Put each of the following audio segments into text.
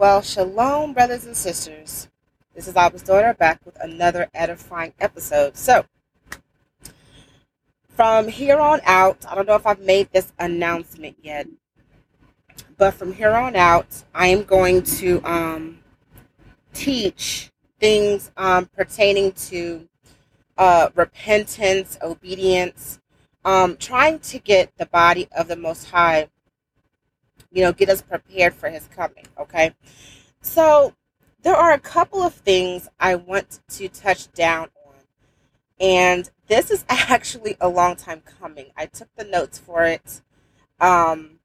Well, shalom, brothers and sisters. This is Abba's daughter back with another edifying episode. So, from here on out, I don't know if I've made this announcement yet, but from here on out, I am going to um, teach things um, pertaining to uh, repentance, obedience, um, trying to get the body of the Most High, you know, get us prepared for His coming. Okay, so there are a couple of things I want to touch down on, and this is actually a long time coming. I took the notes for it. Um,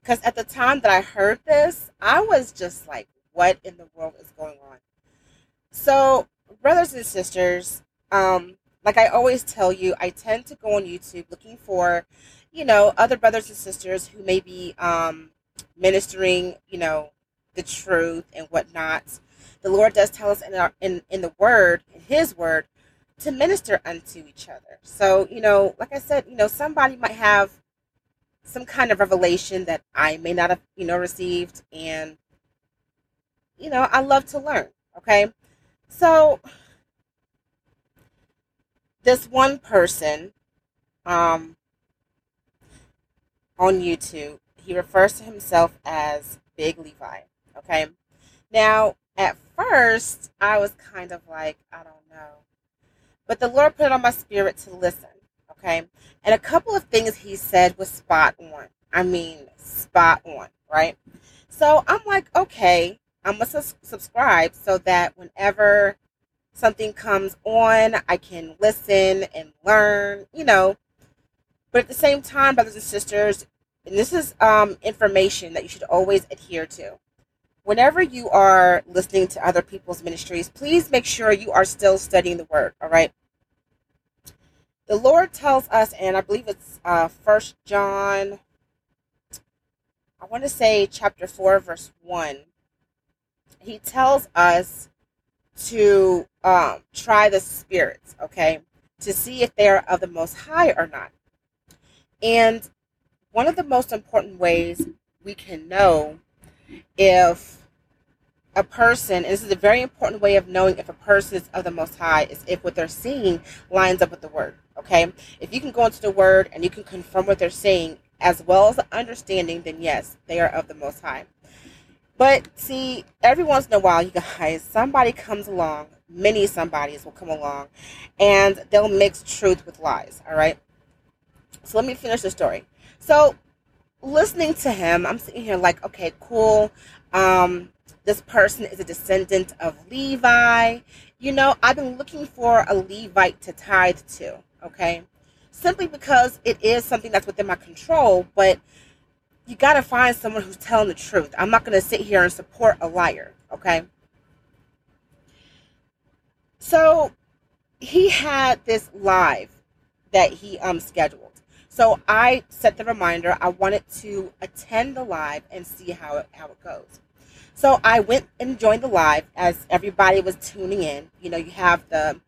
because at the time that I heard this, I was just like, what in the world is going on? So, brothers and sisters, um, like I always tell you, I tend to go on YouTube looking for, you know, other brothers and sisters who may be um, ministering, you know, the truth and whatnot. The Lord does tell us in our in, in the Word, in His Word, to minister unto each other. So, you know, like I said, you know, somebody might have some kind of revelation that I may not have, you know, received, and you know, I love to learn. Okay, so this one person um, on YouTube, he refers to himself as Big Levi. Okay. Now, at first, I was kind of like, I don't know. But the Lord put it on my spirit to listen. Okay. And a couple of things he said was spot on. I mean, spot on, right? So I'm like, okay, I'm going to subscribe so that whenever something comes on, I can listen and learn, you know. But at the same time, brothers and sisters, and this is um, information that you should always adhere to. Whenever you are listening to other people's ministries, please make sure you are still studying the word, all right? The Lord tells us, and I believe it's uh, First John, I want to say chapter 4, verse 1. He tells us to um, try the spirits, okay, to see if they are of the Most High or not. And one of the most important ways we can know if a person, this is a very important way of knowing if a person is of the Most High, is if what they're seeing lines up with the Word. Okay? If you can go into the Word and you can confirm what they're seeing as well as the understanding, then yes, they are of the Most High. But see, every once in a while, you guys, somebody comes along, many somebodies will come along, and they'll mix truth with lies. All right. So let me finish the story. So, listening to him, I'm sitting here like, okay, cool. Um, this person is a descendant of Levi. You know, I've been looking for a Levite to tithe to. Okay, simply because it is something that's within my control, but you got to find someone who's telling the truth. I'm not going to sit here and support a liar, okay? So he had this live that he um scheduled. So I set the reminder. I wanted to attend the live and see how it how it goes. So I went and joined the live as everybody was tuning in. You know, you have the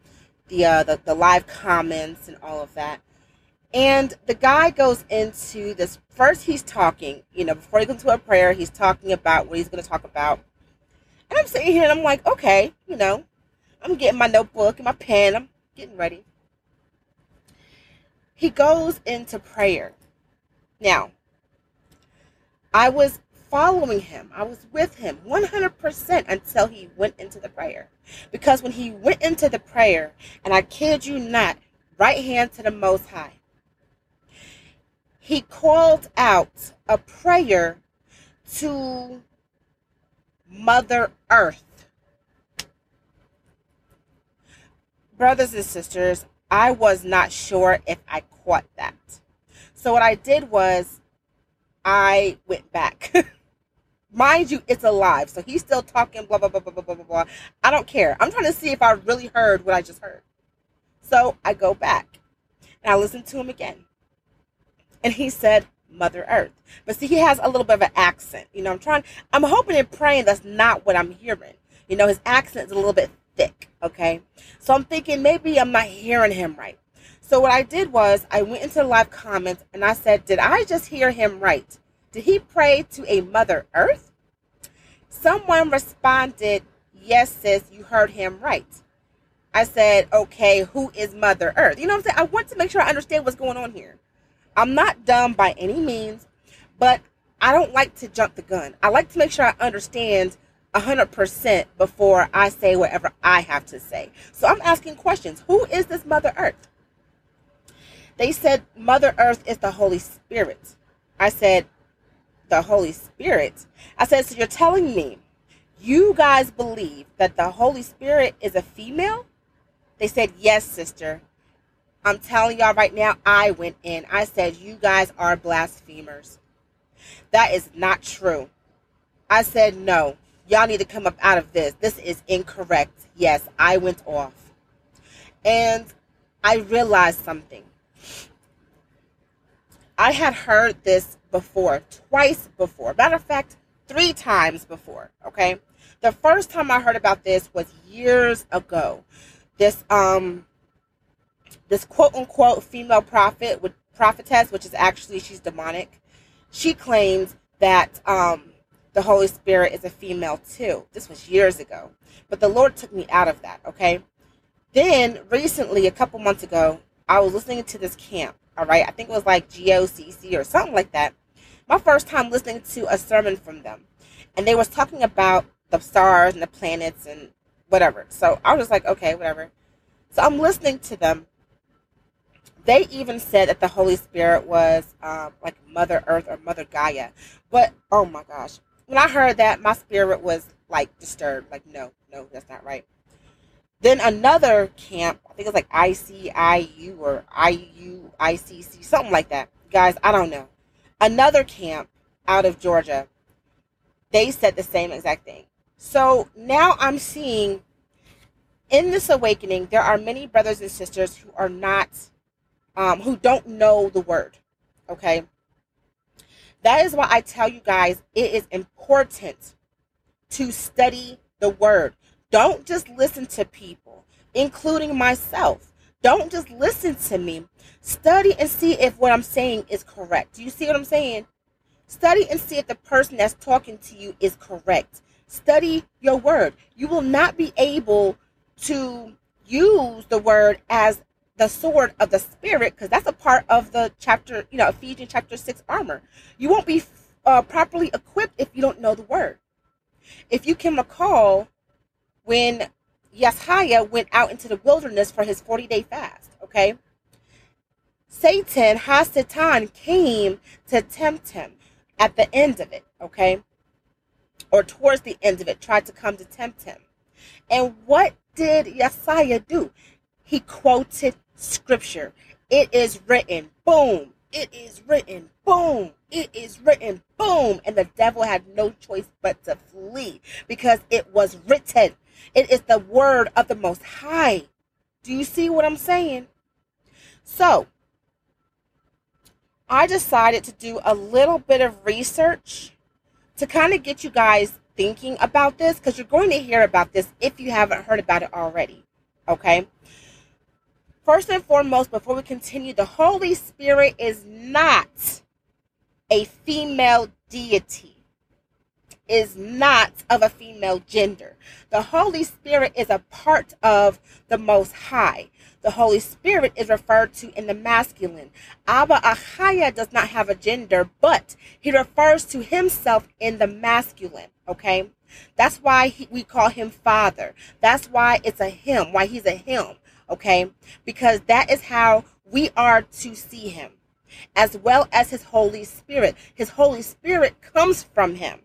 the uh, the, the live comments and all of that. And the guy goes into this. First, he's talking, you know, before he goes to a prayer, he's talking about what he's going to talk about. And I'm sitting here and I'm like, okay, you know, I'm getting my notebook and my pen, I'm getting ready. He goes into prayer. Now, I was following him, I was with him 100% until he went into the prayer. Because when he went into the prayer, and I kid you not, right hand to the Most High, he called out a prayer to Mother Earth. Brothers and sisters, I was not sure if I caught that. So, what I did was I went back. Mind you, it's alive. So he's still talking, blah, blah, blah, blah, blah, blah, blah. I don't care. I'm trying to see if I really heard what I just heard. So I go back and I listen to him again and he said Mother Earth. But see, he has a little bit of an accent. You know, I'm trying, I'm hoping and praying that's not what I'm hearing. You know, his accent is a little bit thick, okay? So I'm thinking maybe I'm not hearing him right. So what I did was I went into live comments and I said, Did I just hear him right? Did he pray to a Mother Earth? Someone responded, Yes, sis, you heard him right. I said, Okay, who is Mother Earth? You know what I'm saying? I want to make sure I understand what's going on here. I'm not dumb by any means, but I don't like to jump the gun. I like to make sure I understand 100% before I say whatever I have to say. So I'm asking questions. Who is this Mother Earth? They said Mother Earth is the Holy Spirit. I said, the Holy Spirit. I said, so you're telling me you guys believe that the Holy Spirit is a female? They said, yes, sister. I'm telling y'all right now, I went in. I said, you guys are blasphemers. That is not true. I said, no, y'all need to come up out of this. This is incorrect. Yes, I went off. And I realized something. I had heard this before, twice before. Matter of fact, three times before. Okay. The first time I heard about this was years ago. This um this quote unquote female prophet with prophetess, which is actually she's demonic, she claims that um the Holy Spirit is a female too. This was years ago. But the Lord took me out of that, okay? Then recently, a couple months ago, I was listening to this camp, all right? I think it was like GOCC or something like that. My first time listening to a sermon from them. And they was talking about the stars and the planets and whatever. So I was like, okay, whatever. So I'm listening to them. They even said that the Holy Spirit was um, like Mother Earth or Mother Gaia. But oh my gosh, when I heard that, my spirit was like disturbed. Like, no, no, that's not right. Then another camp, I think it was like ICIU or IUICC, something like that. Guys, I don't know. Another camp out of Georgia, they said the same exact thing. So now I'm seeing in this awakening, there are many brothers and sisters who are not, um, who don't know the word. Okay. That is why I tell you guys it is important to study the word. Don't just listen to people, including myself. Don't just listen to me. Study and see if what I'm saying is correct. Do you see what I'm saying? Study and see if the person that's talking to you is correct. Study your word. You will not be able to use the word as the sword of the spirit because that's a part of the chapter you know ephesians chapter 6 armor. You won't be uh, properly equipped if you don't know the word. If you can recall when Yeshaya went out into the wilderness for his 40 day fast okay? Satan hasatan came to tempt him at the end of it okay? Or towards the end of it tried to come to tempt him. And what did Yeshaya do? He quoted scripture. It is written, boom. It is written, boom. It is written, boom. And the devil had no choice but to flee because it was written. It is the word of the Most High. Do you see what I'm saying? So, I decided to do a little bit of research to kind of get you guys thinking about this because you're going to hear about this if you haven't heard about it already. Okay? First and foremost, before we continue, the Holy Spirit is not a female deity, is not of a female gender. The Holy Spirit is a part of the Most High. The Holy Spirit is referred to in the masculine. Abba Ahayah does not have a gender, but he refers to himself in the masculine. Okay? That's why he, we call him Father. That's why it's a him, why he's a him okay? Because that is how we are to see him, as well as his Holy Spirit. His Holy Spirit comes from him,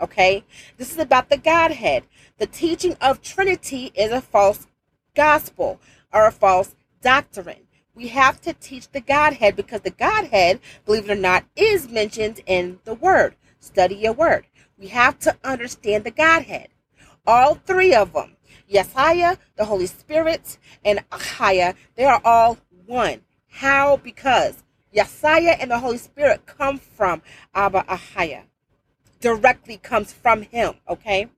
okay? This is about the Godhead. The teaching of Trinity is a false gospel or a false doctrine. We have to teach the Godhead because the Godhead, believe it or not, is mentioned in the Word. Study your Word. We have to understand the Godhead. All three of them Yeshaya, the Holy Spirit, and Ahayah, they are all one. How? Because Yeshaya and the Holy Spirit come from Abba Ahayah. Directly comes from him, okay?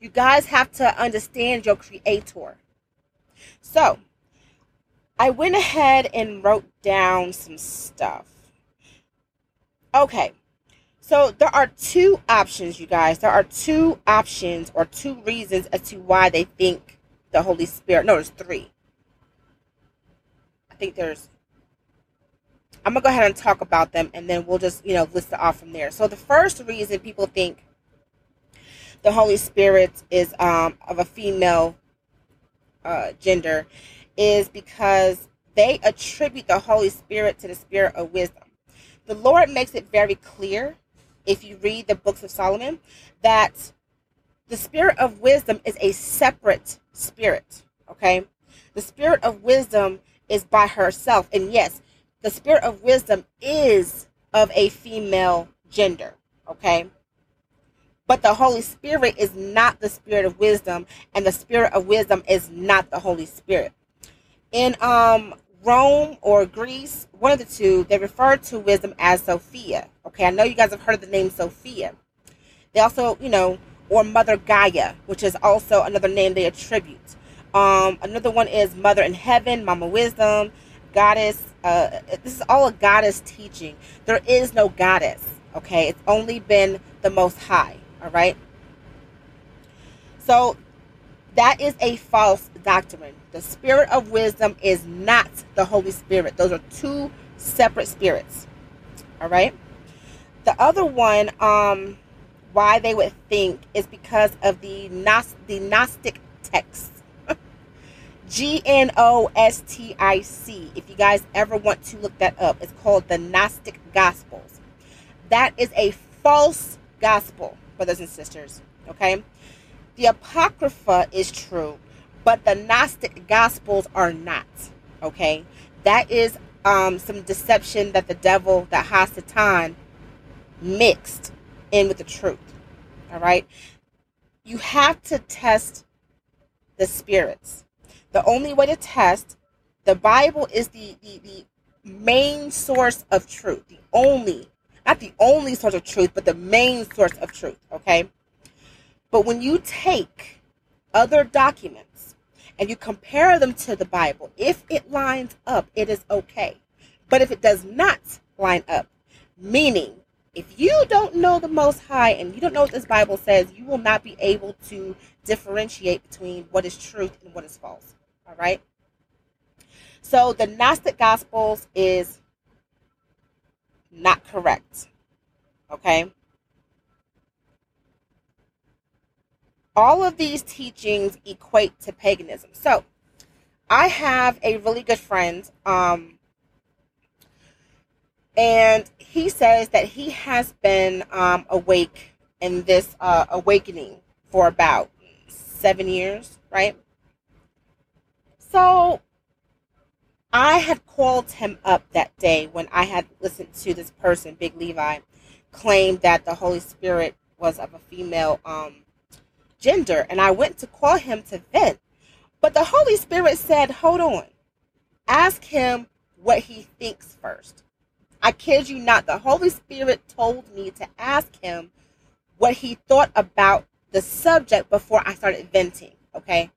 You guys have to understand your creator. So, I went ahead and wrote down some stuff. Okay. So there are two options, you guys. There are two options or two reasons as to why they think the Holy Spirit. No, there's three. I think there's. I'm gonna go ahead and talk about them, and then we'll just you know list it off from there. So the first reason people think the Holy Spirit is um, of a female uh, gender is because they attribute the Holy Spirit to the spirit of wisdom. The Lord makes it very clear if you read the books of Solomon that the spirit of wisdom is a separate spirit. Okay. The spirit of wisdom is by herself. And yes, the spirit of wisdom is of a female gender. Okay. But the Holy Spirit is not the spirit of wisdom, and the spirit of wisdom is not the Holy Spirit. In um Rome or Greece, one of the two, they refer to wisdom as Sophia. Okay, I know you guys have heard the name Sophia. They also, you know, or Mother Gaia, which is also another name they attribute. Um, another one is Mother in Heaven, Mama Wisdom, Goddess. Uh, this is all a goddess teaching. There is no goddess. Okay, it's only been the Most High. All right. So that is a false doctrine. The spirit of wisdom is not the Holy Spirit. Those are two separate spirits. All right. The other one, um, why they would think is because of the Gnost- the Gnostic texts. G N O S T I C. If you guys ever want to look that up, it's called the Gnostic Gospels. That is a false gospel brothers and sisters. Okay? The Apocrypha is true, but the Gnostic Gospels are not. Okay? That is um, some deception that the devil, that Hasatan, mixed in with the truth. All right? You have to test the spirits. The only way to test the Bible is the, the, the main source of truth, the only not the only source of truth, but the main source of truth, okay? But when you take other documents and you compare them to the Bible, if it lines up, it is okay. But if it does not line up, meaning if you don't know the Most High and you don't know what this Bible says, you will not be able to differentiate between what is truth and what is false. All right? So the Gnostic Gospels is not correct. Okay? All of these teachings equate to paganism. So, I have a really good friend, um, and he says that he has been um, awake in this uh, awakening for about seven years, right? So I had called him up that day when I had listened to this person, Big Levi, claim that the Holy Spirit was of a female um, gender. And I went to call him to vent. But the Holy Spirit said, hold on. Ask him what he thinks first. I kid you not. The Holy Spirit told me to ask him what he thought about the subject before I started venting. Okay.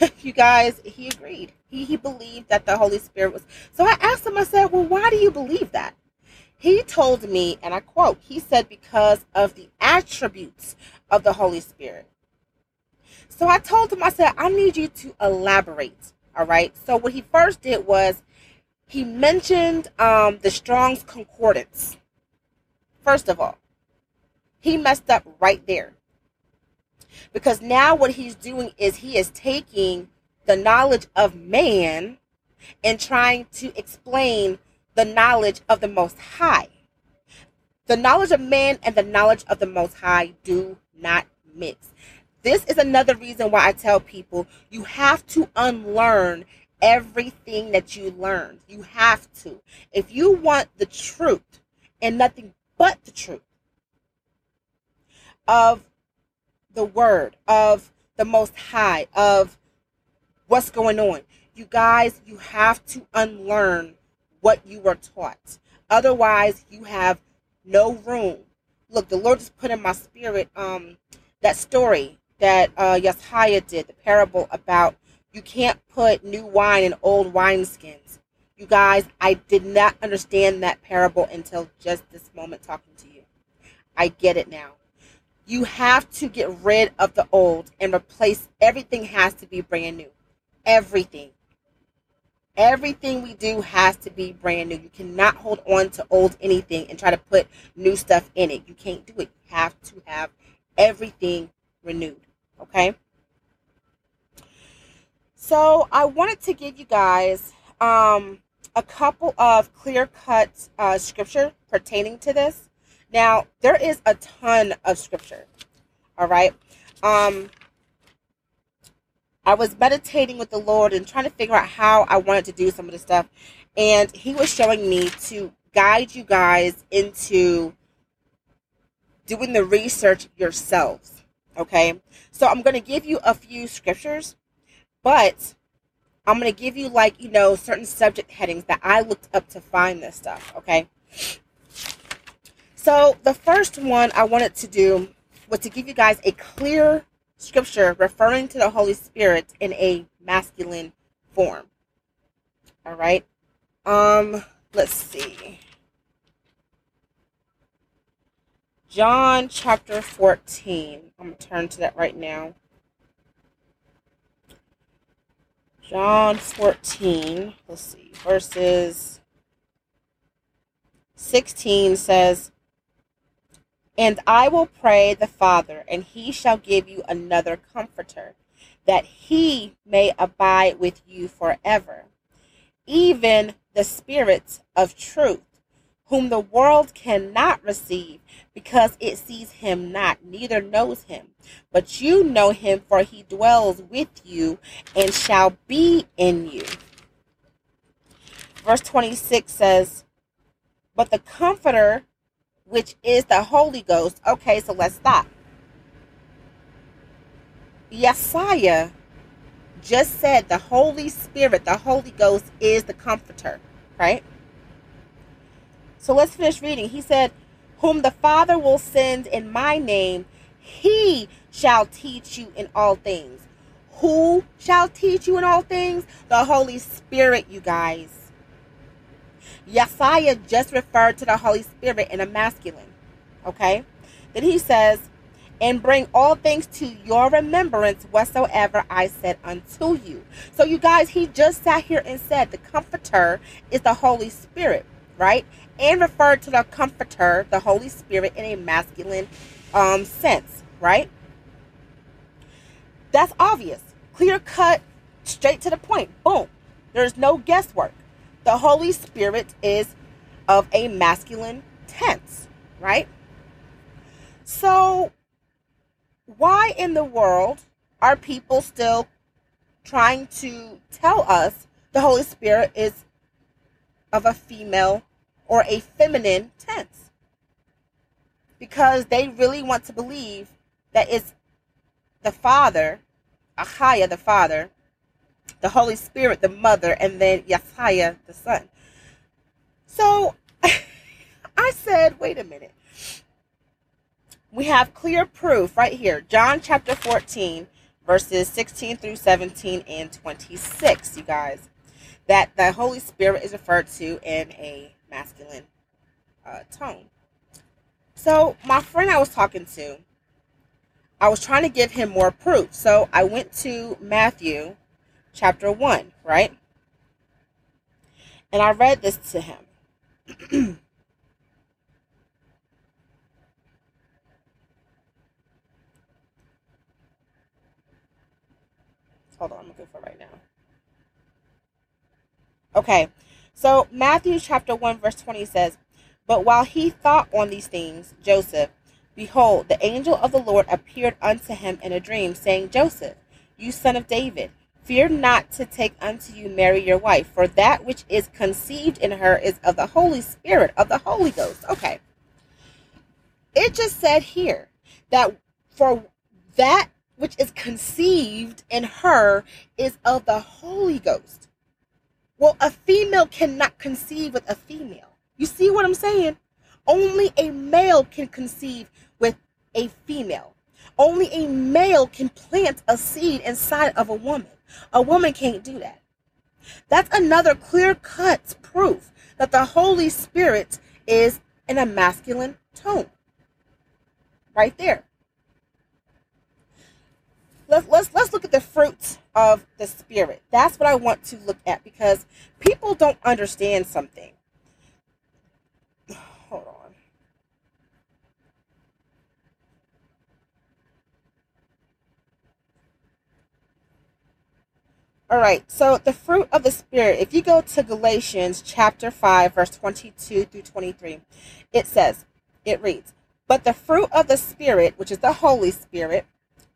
you guys, he agreed. He, he believed that the Holy Spirit was. So I asked him, I said, Well, why do you believe that? He told me, and I quote, he said, Because of the attributes of the Holy Spirit. So I told him, I said, I need you to elaborate. All right. So what he first did was he mentioned um, the Strong's Concordance. First of all, he messed up right there. Because now what he's doing is he is taking the knowledge of man and trying to explain the knowledge of the Most High. The knowledge of man and the knowledge of the Most High do not mix. This is another reason why I tell people you have to unlearn everything that you learned. You have to. If you want the truth and nothing but the truth of the word of the Most High, of what's going on. You guys, you have to unlearn what you were taught. Otherwise, you have no room. Look, the Lord just put in my spirit um, that story that uh, Yeshaya did, the parable about you can't put new wine in old wineskins. You guys, I did not understand that parable until just this moment talking to you. I get it now. You have to get rid of the old and replace everything has to be brand new. Everything. Everything we do has to be brand new. You cannot hold on to old anything and try to put new stuff in it. You can't do it. You have to have everything renewed. Okay? So I wanted to give you guys um, a couple of clear cut uh, scripture pertaining to this. Now, there is a ton of scripture. All right. Um, I was meditating with the Lord and trying to figure out how I wanted to do some of the stuff. And He was showing me to guide you guys into doing the research yourselves. Okay. So I'm going to give you a few scriptures, but I'm going to give you, like, you know, certain subject headings that I looked up to find this stuff. Okay. So the first one I wanted to do was to give you guys a clear scripture referring to the Holy Spirit in a masculine form. All right. Um, let's see. John chapter 14. I'm going to turn to that right now. John 14. Let's see. Verses 16 says, and I will pray the Father, and he shall give you another comforter, that he may abide with you forever, even the Spirit of truth, whom the world cannot receive, because it sees him not, neither knows him. But you know him, for he dwells with you and shall be in you. Verse 26 says, But the Comforter, which is the Holy Ghost. Okay, so let's stop. Yesaya just said the Holy Spirit, the Holy Ghost is the comforter, right? So let's finish reading. He said, Whom the Father will send in my name, he shall teach you in all things. Who shall teach you in all things? The Holy Spirit, you guys. Yesaya just referred to the Holy Spirit in a masculine. Okay? Then he says, and bring all things to your remembrance whatsoever I said unto you. So, you guys, he just sat here and said the Comforter is the Holy Spirit, right? And referred to the Comforter, the Holy Spirit, in a masculine um, sense, right? That's obvious. Clear cut, straight to the point. Boom. There's no guesswork the Holy Spirit is of a masculine tense, right? So, why in the world are people still trying to tell us the Holy Spirit is of a female or a feminine tense? Because they really want to believe that it's the Father, Ahayah, the Father, the Holy Spirit, the Mother, and then Yahweh, the Son. So I said, wait a minute. We have clear proof right here. John chapter 14, verses 16 through 17 and 26, you guys, that the Holy Spirit is referred to in a masculine uh, tone. So, my friend I was talking to, I was trying to give him more proof. So, I went to Matthew chapter 1, right? And I read this to him. Hold on, I'm looking for right now. Okay, so Matthew chapter 1, verse 20 says, But while he thought on these things, Joseph, behold, the angel of the Lord appeared unto him in a dream, saying, Joseph, you son of David, Fear not to take unto you Mary your wife, for that which is conceived in her is of the Holy Spirit, of the Holy Ghost. Okay. It just said here that for that which is conceived in her is of the Holy Ghost. Well, a female cannot conceive with a female. You see what I'm saying? Only a male can conceive with a female. Only a male can plant a seed inside of a woman. A woman can't do that. That's another clear cut proof that the Holy Spirit is in a masculine tone. Right there. Let's, let's, let's look at the fruits of the Spirit. That's what I want to look at because people don't understand something. Hold on. All right, so the fruit of the Spirit, if you go to Galatians chapter 5, verse 22 through 23, it says, it reads, But the fruit of the Spirit, which is the Holy Spirit,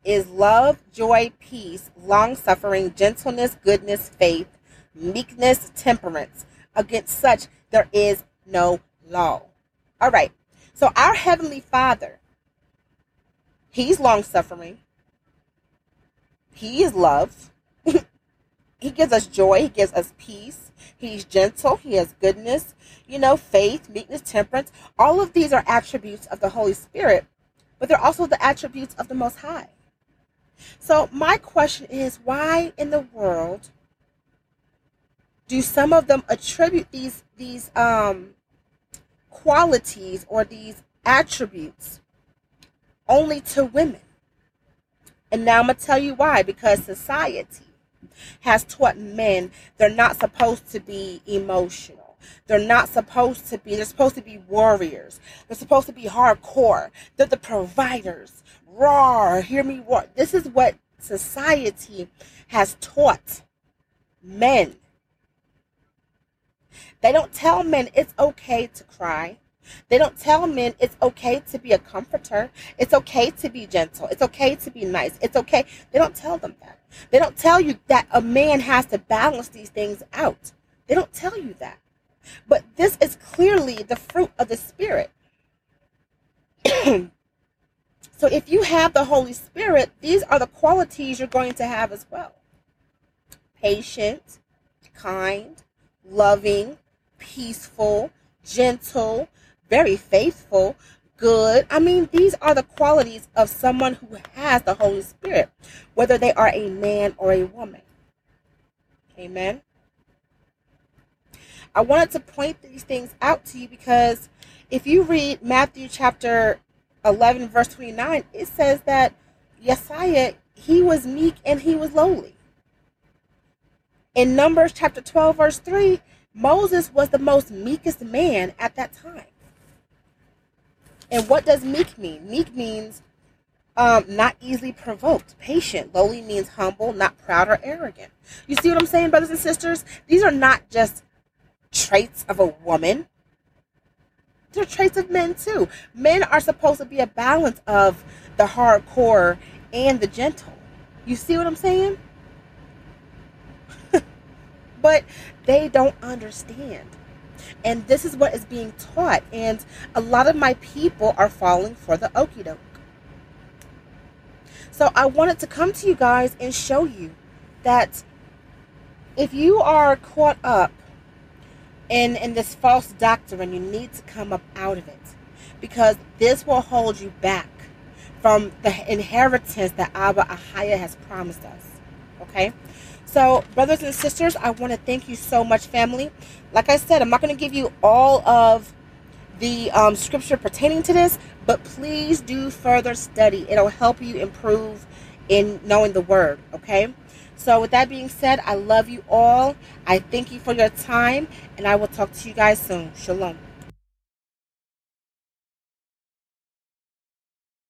is love, joy, peace, long suffering, gentleness, goodness, faith, meekness, temperance. Against such there is no law. All right, so our Heavenly Father, He's long suffering, He is love he gives us joy, he gives us peace. He's gentle, he has goodness, you know, faith, meekness, temperance. All of these are attributes of the Holy Spirit, but they're also the attributes of the Most High. So, my question is why in the world do some of them attribute these these um qualities or these attributes only to women? And now I'm going to tell you why because society has taught men they're not supposed to be emotional. They're not supposed to be, they're supposed to be warriors. They're supposed to be hardcore. They're the providers. Roar, hear me roar. This is what society has taught men. They don't tell men it's okay to cry. They don't tell men it's okay to be a comforter. It's okay to be gentle. It's okay to be nice. It's okay. They don't tell them that. They don't tell you that a man has to balance these things out. They don't tell you that. But this is clearly the fruit of the Spirit. so if you have the Holy Spirit, these are the qualities you're going to have as well patient, kind, loving, peaceful, gentle, very faithful, good. I mean, these are the qualities of someone who has the Holy Spirit, whether they are a man or a woman. Amen. I wanted to point these things out to you because if you read Matthew chapter 11, verse 29, it says that Yesiah, he was meek and he was lowly. In Numbers chapter 12, verse 3, Moses was the most meekest man at that time. And what does meek mean? Meek means um, not easily provoked, patient. Lowly means humble, not proud or arrogant. You see what I'm saying, brothers and sisters? These are not just traits of a woman. They're traits of men too. Men are supposed to be a balance of the hardcore and the gentle. You see what I'm saying? but they don't understand. And this is what is being taught. And a lot of my people are falling for the okey doke. So I wanted to come to you guys and show you that if you are caught up in, in this false doctrine, you need to come up out of it. Because this will hold you back from the inheritance that Abba Ahayah has promised us. Okay? So, brothers and sisters, I want to thank you so much, family. Like I said, I'm not going to give you all of the um, scripture pertaining to this, but please do further study. It'll help you improve in knowing the word, okay? So, with that being said, I love you all. I thank you for your time, and I will talk to you guys soon. Shalom.